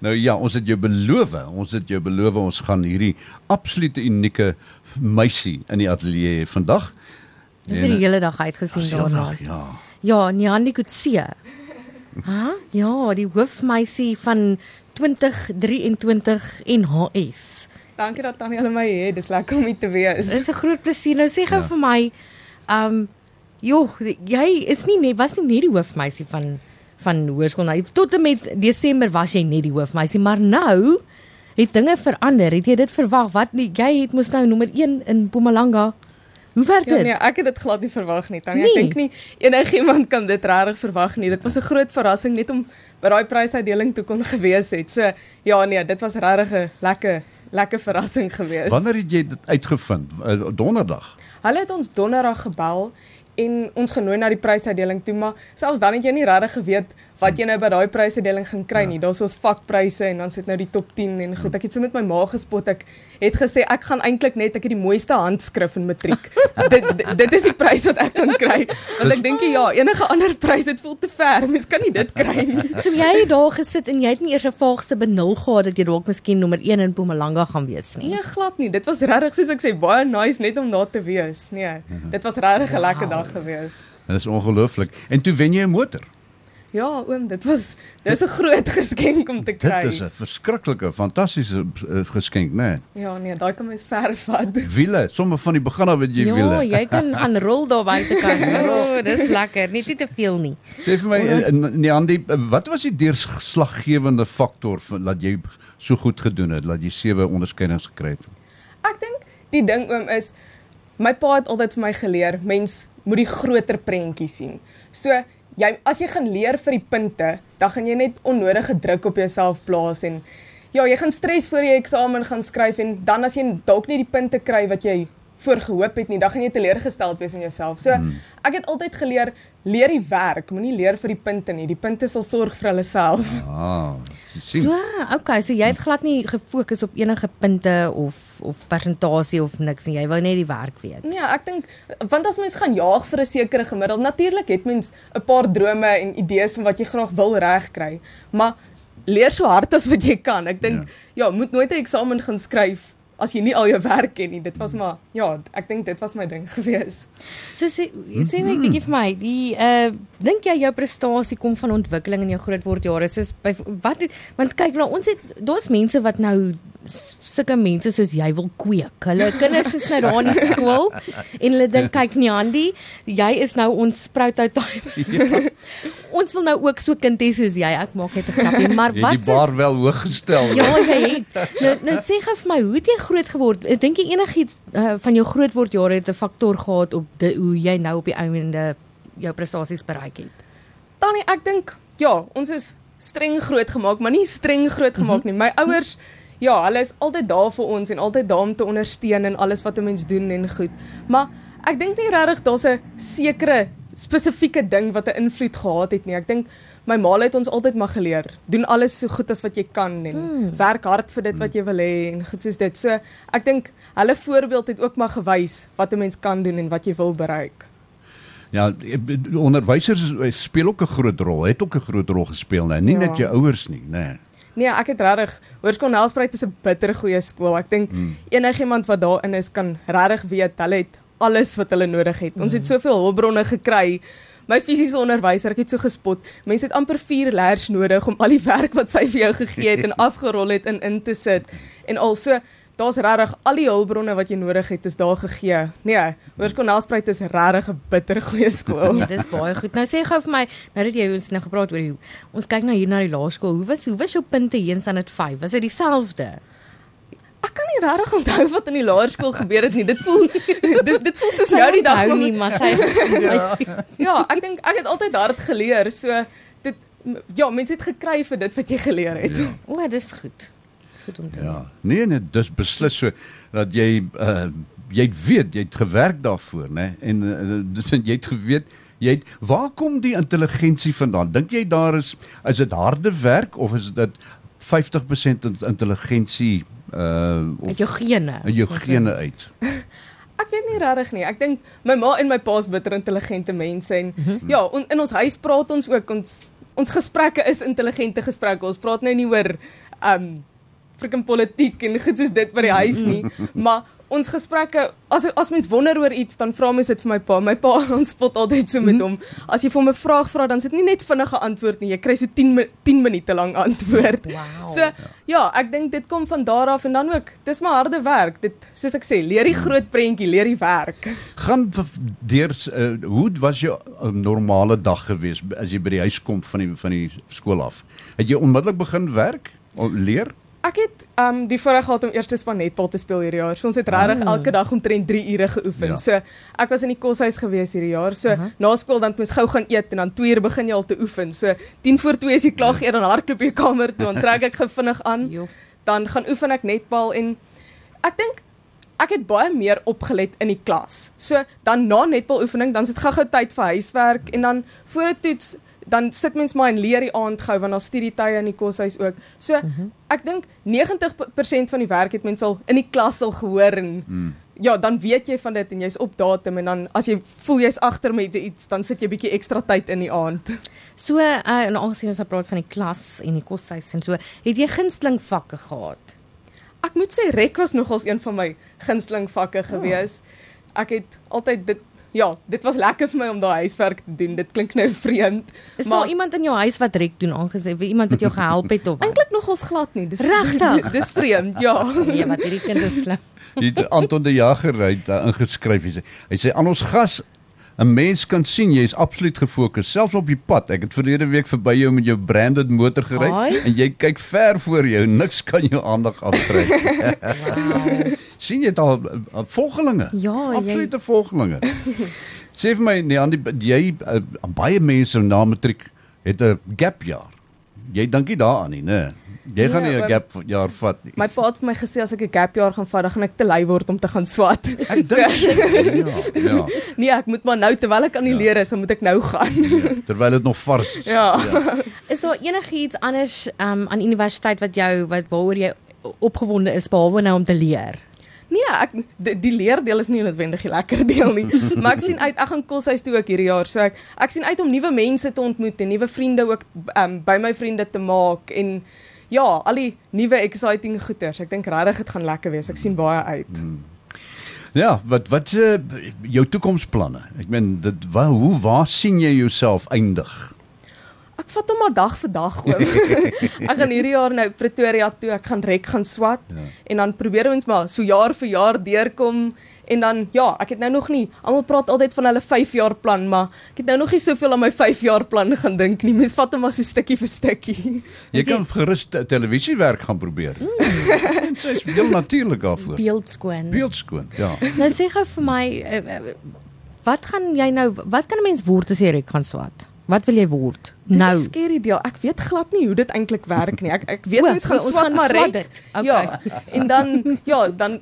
Nou ja, ons het jou beloof, ons het jou beloof ons gaan hierdie absolute unieke meisie in die ateljee vandag. Dis die hele dag uitgesien daarna. Ja. Ja, Nyandi Kutse. Ha? Ja, die hoofmeisie van 2023 NHS. Dankie dat Tannie hulle my het. Dis lekker om hier te wees. Dis 'n groot plesier. Nou sê gou Ja. vir my, um joh, jy is nie net was nie net die hoofmeisie van van hoërskool nou. Tot en met Desember was jy net die hoofmeisie, maar nou het dinge verander. Het jy dit verwag? Wat nie, jy het mos nou nommer 1 in Mpumalanga. Hoe werk Ja dit? nee, ek het dit glad nie verwag nie. Tannie, Nee. ek dink nie enigiemand kan dit regtig verwag nie. Dit was 'n groot verrassing net om by daai prysuitdeling toe kon gewees het. So ja nee, dit was regtig 'n lekker lekker verrassing gewees. Wanneer het jy dit uitgevind? Uh, Donderdag. Hulle het ons donderdag gebel en ons genooi na die prysuitdeling toe, maar selfs dan het jy nie regtig geweet wat jy nou by daai prysuitdeling gaan kry nie. Daar's ons vakpryse en dan sit nou die top 10 en goed. Ek het so met my ma gespot. Ek het gesê ek gaan eintlik net ek het die mooiste handskrif in matriek. dit, dit dit is die prys wat ek kan kry. Want ek dink ja, enige ander prys dit voel te ver. Mens kan nie dit kry nie. So jy het daar gesit en jy het nie eers 'n vaagse benul gehad dat jy dalk miskien nommer 1 in Mpumalanga gaan wees nie. Nee, glad nie. Dit was regtig soos ek sê baie nice net om daar te wees. Nee, dit was regtig 'n lekker dag gewees. Dit is ongelooflik. En toe wen jy 'n motor. Ja, oom, dit was dis 'n groot geskenk om te kry. Dit is 'n verskriklike, fantastiese uh, geskenk, né? Nee. Ja, nee, daai kan mens ver vat. Wiele, sommer van die begin af het jy ja, wiele. jy kan gaan rol daar buite kan. O, oh, dis lekker. Net nie te veel nie. Sê vir my, eh, Neandi, wat was die deurslaggewende faktor vir dat jy so goed gedoen het, dat jy sewe onderskeidings gekry het? Ek dink die ding oom is my pa het altyd vir my geleer, mens moet die groter prentjie sien. So jy as jy gaan leer vir die punte, dan gaan jy net onnodige druk op jouself plaas en ja, jy gaan stres voor jy eksamen gaan skryf en dan as jy dalk nie die punte kry wat jy voorgehoop het nie, dan gaan jy teleurgesteld wees in jouself. So hmm. ek het altyd geleer leer die werk, moenie leer vir die punte nie. Die punte sal sorg vir hulle self. Ah, sien. So, okay, so jy het glad nie gefokus op enige punte of of persentasie of niks nie. Jy wou net die werk weet. Nee, ek dink want as mens gaan jaag vir 'n sekere gemiddeld, natuurlik het mens 'n paar drome en idees van wat jy graag wil regkry, maar leer so hard as wat jy kan. Ek dink ja, ja moet nooit 'n eksamen gaan skryf as jy nie al jou werk ken nie. Dit was maar ja, ek dink dit was my ding gewees. So sê sê my bietjie vir my, die uh dink jy jou prestasie kom van ontwikkeling in jou grootword jare? Soos by wat het, want kyk nou ons het daar's mense wat nou sulke mense soos jy wil kweek. Hulle kinders is nou daar in die skool en hulle dink kyk Niandi, jy is nou ons sprout out time. ons wil nou ook so kind hê soos jy. Ek maak net 'n grapie, maar Jy wat het die bar wel hoog gestel. Ja, jy het. Nou nou sê gou vir my, hoe het jy groot geword? Ek dink jy enigiets uh, van jou grootword jare het 'n faktor gehad op die, hoe jy nou op die einde jou prestasies bereik het. Tannie, ek dink ja, ons is streng groot gemaak, maar nie streng groot gemaak nie. My ouers Ja, hulle is altyd daar vir ons en altyd daar om te ondersteun in alles wat 'n mens doen en goed. Maar ek dink nie regtig daar's 'n sekere spesifieke ding wat 'n invloed gehad het nie. Ek dink my ma het ons altyd maar geleer, doen alles so goed as wat jy kan en hmm. werk hard vir dit wat jy wil hê en goed soos dit. So ek dink hulle voorbeeld het ook maar gewys wat 'n mens kan doen en wat jy wil bereik. Ja, onderwysers speel ook 'n groot rol. Het ook 'n groot rol gespeel, nee, nie Ja. net jou ouers nie, nê. Nee. Nee, ek het regtig Hoërskool Nelspruit is 'n bitter goeie skool. Ek dink Hmm. enigiemand wat daarin is kan regtig weet hulle het alles wat hulle nodig het. Ons het soveel hulpbronne gekry. My fisiese onderwyser, ek het so gespot. Mense het amper 4 leers nodig om al die werk wat sy vir jou gegee het en afgerol het in in te sit. En also Daar's regtig al die hulpbronne wat jy nodig het is daar gegee. Nee, Hoërskool Nelspruit is regtig 'n bitter goeie skool. Ja, dis baie goed. Nou sê gou vir my, nou dat jy ons nou gepraat oor die ons kyk nou hier na die laerskool. Hoe was hoe was jou punte hier in Standard 5? Was dit dieselfde? Ek kan nie regtig onthou wat in die laerskool gebeur het nie. Dit voel dit dit voel soos nou die dag maar nie, maar sy Ja. Ja, ek dink ek het altyd hard geleer. So dit ja, mense het gekry vir dit wat jy geleer het. Ja. O, dis goed. Goed om te Ja. Nee, nee, dis beslis so dat jy uh jy weet, jy het gewerk daarvoor, nê? En uh, dis jy het geweet Jy het, waar kom die intelligensie vandaan? Dink jy daar is is dit harde werk of is dit 50% in- intelligensie uh of uit jou gene. in jou gene uit? Ek weet nie regtig nie. Ek dink my ma en my pa is bitter intelligente mense en mm -hmm. ja, on, in ons huis praat ons ook ons ons gesprekke is intelligente gesprekke. Ons praat nou nie oor um freaking politiek en goed soos dit by die huis nie, maar ons gesprekke as as mens wonder oor iets dan vra mens dit vir my pa. My pa ons spot altyd so met hom. As jy vir hom 'n vraag vra dan sit nie net vinnige antwoord nie. Jy kry so 10 mi- 10 minute lank antwoord. Wow. So ja, ek dink dit kom van daar af en dan ook dis maar harde werk. Dit soos ek sê, leer die groot prentjie, leer die werk. Gaan v- deur uh, hoe was jou uh, normale dag gewees as jy by die huis kom van die van die skool af? Het jy onmiddellik begin werk? Leer? Ek het um die voorreg gehad om eers span netbal te speel hierdie jaar. So ons het regtig Oh. elke dag omtrent 3 ure geoefen. Ja. So ek was in die koshuis gewees hierdie jaar. So Aha. na skool dan mens gou gaan eet en dan 2 uur begin jy al te oefen. So 10 voor 2 is jy klaar geëet dan hardloop jy kamer toe, dan trek ek gou vinnig aan. Jo. Dan gaan oefen ek netbal en ek dink ek het baie meer opgelet in die klas. So dan na netbal oefening, dan sit gou-gou tyd vir huiswerk en dan voor 'n toets dan sit mens maar en leer die aand gou want daar studietye in die koshuis ook. So mm -hmm. ek dink 90% van die werk het mens al in die klas al gehoor en Mm. ja, dan weet jy van dit en jy's op datum en dan as jy voel jy's agter met iets, dan sit jy bietjie ekstra tyd in die aand. So uh, en aangesien ons nou praat van die klas en die koshuis en so, het jy gunsteling vakke gehad? Ek moet sê rek was nogals een van my gunsteling vakke gewees. Ek het altyd dit ja, dit was lekker vir my om daai huiswerk te doen. Dit klink nou vreemd, Is maar daar iemand in jou huis wat rek doen aangesê, wie iemand wat jou gehelp het of wat? eintlik nogals glad nie. Dis Regtig? dis vreemd, ja. Nee, wat hierdie kind is slim. Het Anton de Jager uit daar ingeskryf. Hy sê hy sê aan ons gas 'n mens kan sien jy is absoluut gefokus selfs op die pad. Ek het verlede week verby jou met jou branded motor gery en jy kyk ver voor jou. Niks kan jou aandag aftrek. Wow. Sien jy dit al uh, volgelinge? Ja, jy- absolute volgelinge. Sê vir my nee, aan die jy uh, baie mense na matriek het 'n gap jaar. Jy dink nie daaraan nie, né? Jy Nee, gaan nie 'n gap jaar vat nie. My pa het vir my gesê as ek 'n gap jaar gaan vat, dan gaan ek te lui word om te gaan swat. Ek dink ja, ja. Nee, ek moet maar nou terwyl ek aan die Ja. leer is, dan moet ek nou gaan. Terwyl dit nog vars is. Ja. Is daar enigiets anders um, aan universiteit wat jou wat waaroor jy opgewonde is behalwe nou om te leer? Nee, ek die, die leerdeel is nie noodwendig die lekker deel nie, maar ek sien uit ek gaan koshuis toe ook hierdie jaar. So ek ek sien uit om nuwe mense te ontmoet en nuwe vriende ook um, by my vriende te maak en ja, al die nuwe exciting goeters. Ek dink regtig dit gaan lekker wees. Ek sien baie uit. Ja, wat wat uh, jou toekomsplanne? Ek meen dit wa, hoe waar sien jy jouself eindig? Ek vat hom maar dag vir dag oom. ek gaan hierdie jaar nou Pretoria toe, ek gaan rek gaan swat Ja. en dan probeer ons maar so jaar vir jaar deurkom en dan ja, ek het nou nog nie almal praat altyd van hulle 5 jaar plan, maar ek het nou nog nie soveel aan my 5 jaar plan gaan dink nie. Mens vat hom maar so stukkie vir stukkie. Jy kan gerus te- televisiewerk gaan probeer. Mm. Dit is heel natuurlik daarvoor. Beeldskoon. Beeldskoon. Ja. Nou sê gou vir my uh, uh, wat gaan jy nou wat kan 'n mens word as jy rek gaan swat? Wat wil jy word? Dis nou. 'n scary deel. Ek weet glad nie hoe dit eintlik werk nie. Ek ek weet O, mens gaan ons gaan maar dit. Okay. Ja. En dan ja, dan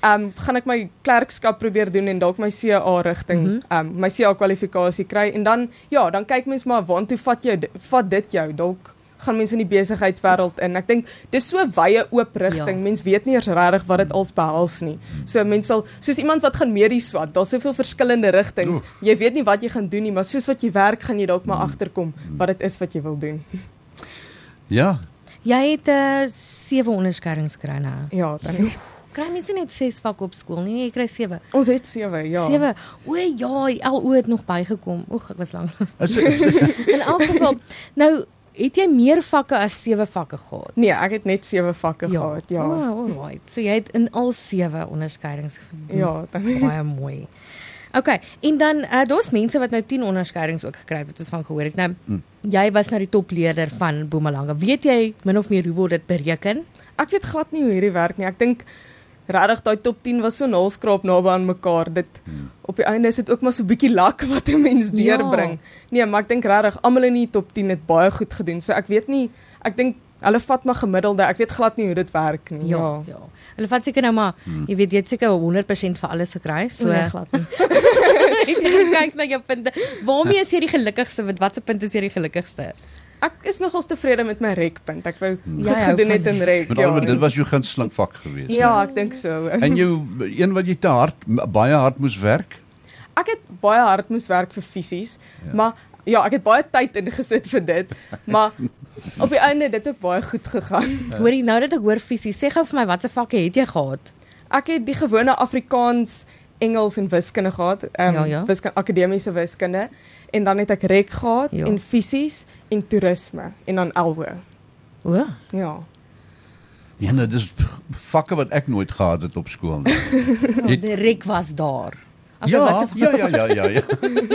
ehm um, gaan ek my klerkskap probeer doen en dalk my CA rigting Mhm. ehm mm um, my CA kwalifikasie kry en dan ja, dan kyk mens maar waantoe vat jy di- vat dit jou dalk gaan mense in die besigheidswêreld in. Ek dink dis so wye oop rigting. Ja. Ja. Mens weet nie eers regtig wat dit als behels nie. So mense sal soos iemand wat gaan medies swat, daar's soveel verskillende rigtings. Jy weet nie wat jy gaan doen nie, maar soos wat jy werk, gaan jy dalk maar agterkom wat dit is wat jy wil doen. Ja. Jy het 'n uh, sewe onderskeidings gekry nou. Ja, dan Kry mense net 6 vakke op skool nie? Jy kry 7. ons het 7, ja. 7. O ja, LO het nog bygekom. Oeg, ek was lank. In elk geval, nou het jy meer vakke as 7 vakke gehad. Nee, ek het net 7 vakke ja. gehad, ja. Oh, alright. So jy het in al 7 onderskeidings gedoen. Ja, dan Baie mooi. OK, en dan uh, daar's mense wat nou 10 onderskeidings ook gekry het wat ons van gehoor het. Nou, Mm. jy was nou die topleerder van Mpumalanga. Weet jy min of meer hoe word dit bereken? ek weet glad nie hoe hierdie werk nie. Ek dink regtig daai top 10 was so naalskraap naby aan mekaar. Dit Hmm. op die einde is dit ook maar so bietjie lak wat 'n mens Ja. deurbring. Nee, maar ek dink regtig almal in die top 10 het baie goed gedoen. So ek weet nie, ek dink hulle vat maar gemiddelde. Ek weet glad nie hoe dit werk nie. Ja, Ja. ja. Hulle vat seker nou maar, jy weet jy het seker 100% vir alles gekry. So nee, glad nie. het jy kyk na jou punte. Waarmee is jy die gelukkigste? Met watter punt is jy die gelukkigste? Ek is nogals tevrede met my rekpunt. Ek wou Hmm. goed Jy hou gedoen het in rek. met Ja. almal dit was jou gunsteling vak geweest. Ja, ek dink so. En jou een wat jy te hard baie hard moes werk. Ek het baie hard moes werk vir fisies, Ja. ja. maar ja, ek het baie tyd ingesit vir dit, maar op die einde het dit ook baie goed gegaan. Hoorie, nou dat ek hoor visie, sê gou vir my watse vakke het jy gehad? Ek het die gewone Afrikaans, Engels en wiskunde gehad, ehm Ja, um, ja. wiskunde akademiese wiskunde en dan het ek rek gehad Ja. en fisies en toerisme en dan LO. O, Ja. Ja, nou dis vakke wat ek nooit gehad het op skool nie. oh, die rek was daar. Okay, ja, watse ja, ja, ja, ja, ja.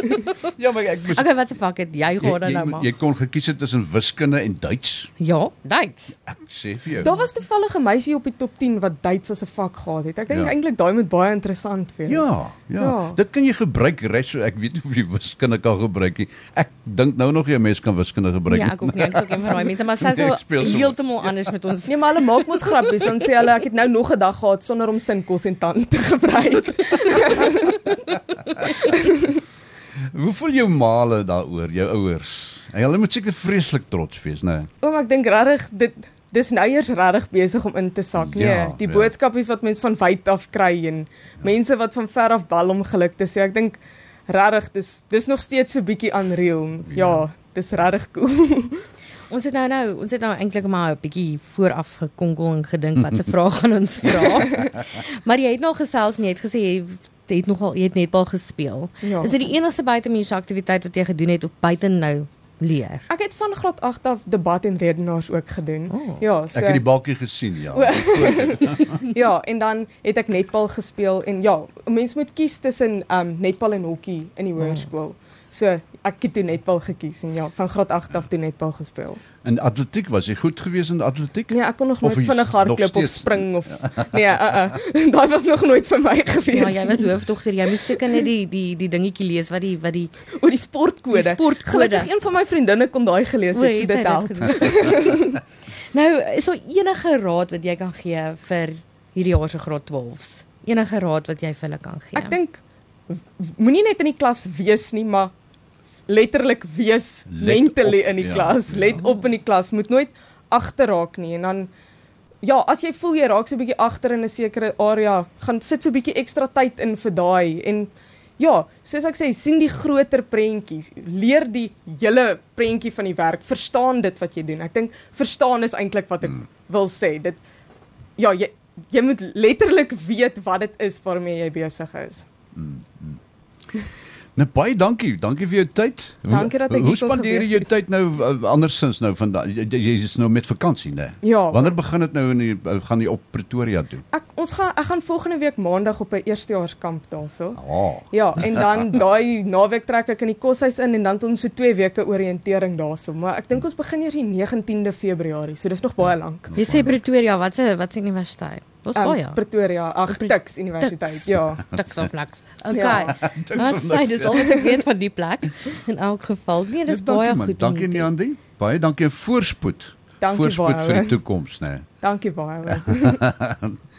ja, maar ek moes Okay, watse vak het jy gehad nou maar? jy kon gekies het tussen wiskunde en Duits. Ja, Duits. Ek sê vir jou. Daar was toevallig 'n meisie op die top 10 wat Duits as 'n vak gehad het. Ek dink Ja. ja. eintlik daai moet baie interessant wees. Ja, ja, Ja. Dit kan jy gebruik res so ek weet nie of jy wiskunde kan gebruik nie. Ek dink nou nog jy mens kan wiskunde gebruik. Ja, ek ook nie, ek sou geen van daai mense, maar sy Nee, so. heeltemal anders met ons. Nee, maar hulle maak mos grappies dan sê hulle ek het nou nog 'n dag gehad sonder om sin kos en tand te gebruik. Hoe voel jou maale daaroor, jou ouers? En hulle moet seker vreeslik trots wees, né? Oom, ek dink regtig dit dis nou eers regtig besig om in te sak. Nee, Ja, die ja. boodskapies wat mense van wyd af kry en mense wat van ver af bel om geluk te sê. Ek dink regtig dis dis nog steeds so bietjie unreal. Ja, dis regtig cool. Ons het nou nou, ons het nou eintlik maar 'n bietjie vooraf gekonkel en gedink wat se vrae gaan ons vra. maar jy het nog gesels en jy het gesê jy het nogal jy het netbal gespeel. Ja. Is dit die enigste buitemuurse aktiwiteit wat jy gedoen het op buite nou leer? Ek het van graad 8 af debat en redenaars ook gedoen. Oh. Ja, so Ek het die balkie gesien, ja. Ja, en dan het ek netbal gespeel en ja, 'n mens moet kies tussen um netbal en hokkie in die hoërskool. So ek het toe netbal gekies en ja, van graad 8 af toe netbal gespeel. In atletiek was jy goed geweest in atletiek? Nee, ek kon nog nooit vinnig nog hardloop of spring of nee, uh uh. Daai was nog nooit vir my gewees. Ja, jy was hoofdogter. Jy moes seker net die die die dingetjie lees wat die wat die oor die sportkode. Die sportkode. Gelukkig een van my vriendinne kon daai gelees het, so dit help. nou, is daar enige raad wat jy kan gee vir hierdie jaar se graad 12s? Enige raad wat jy vir hulle kan gee? Ek dink moenie net in die klas wees nie, maar letterlik wees Let mentally op, in die ja. klas. Let op in die klas, moet nooit agterraak nie en dan ja, as jy voel jy raak so 'n bietjie agter in 'n sekere area, gaan sit so 'n bietjie ekstra tyd in vir daai en ja, soos ek sê, sien die groter prentjies, leer die hele prentjie van die werk, verstaan dit wat jy doen. Ek dink verstaan is eintlik wat ek Hmm. wil sê. Dit ja, jy jy moet letterlik weet wat dit is waarmee jy besig is. Nou baie dankie. Dankie vir jou tyd. Dankie dat ek Hoe hier kon spandeer jy jou tyd nou uh, andersins nou vandag? Jy, jy is nou met vakansie, né? Ja. Wanneer begin dit nou in die, uh, gaan jy op Pretoria toe? Ek ons gaan ek gaan volgende week maandag op 'n eerstejaarskamp daarso. Ah. Ja, en dan daai naweek trek ek in die koshuis in en dan het ons so 2 weke oriëntering daarso, maar ek dink ons begin eers die 19de Februarie, so dis nog baie lank. Jy sê Pretoria, wat se wat se universiteit? Ons Um, baie. Pretoria, ag Tuks Universiteit. Tuks. Ja. Tiks of niks. Okay. Ja. Nou sê dis al wat ek weet van die plek. In elk geval, nee, dis Ja, dankie, baie man. goed. Dankie Niandi. Baie dankie voorspoed. Dankie voorspoed baie, vir die toekoms, né? Dankie baie.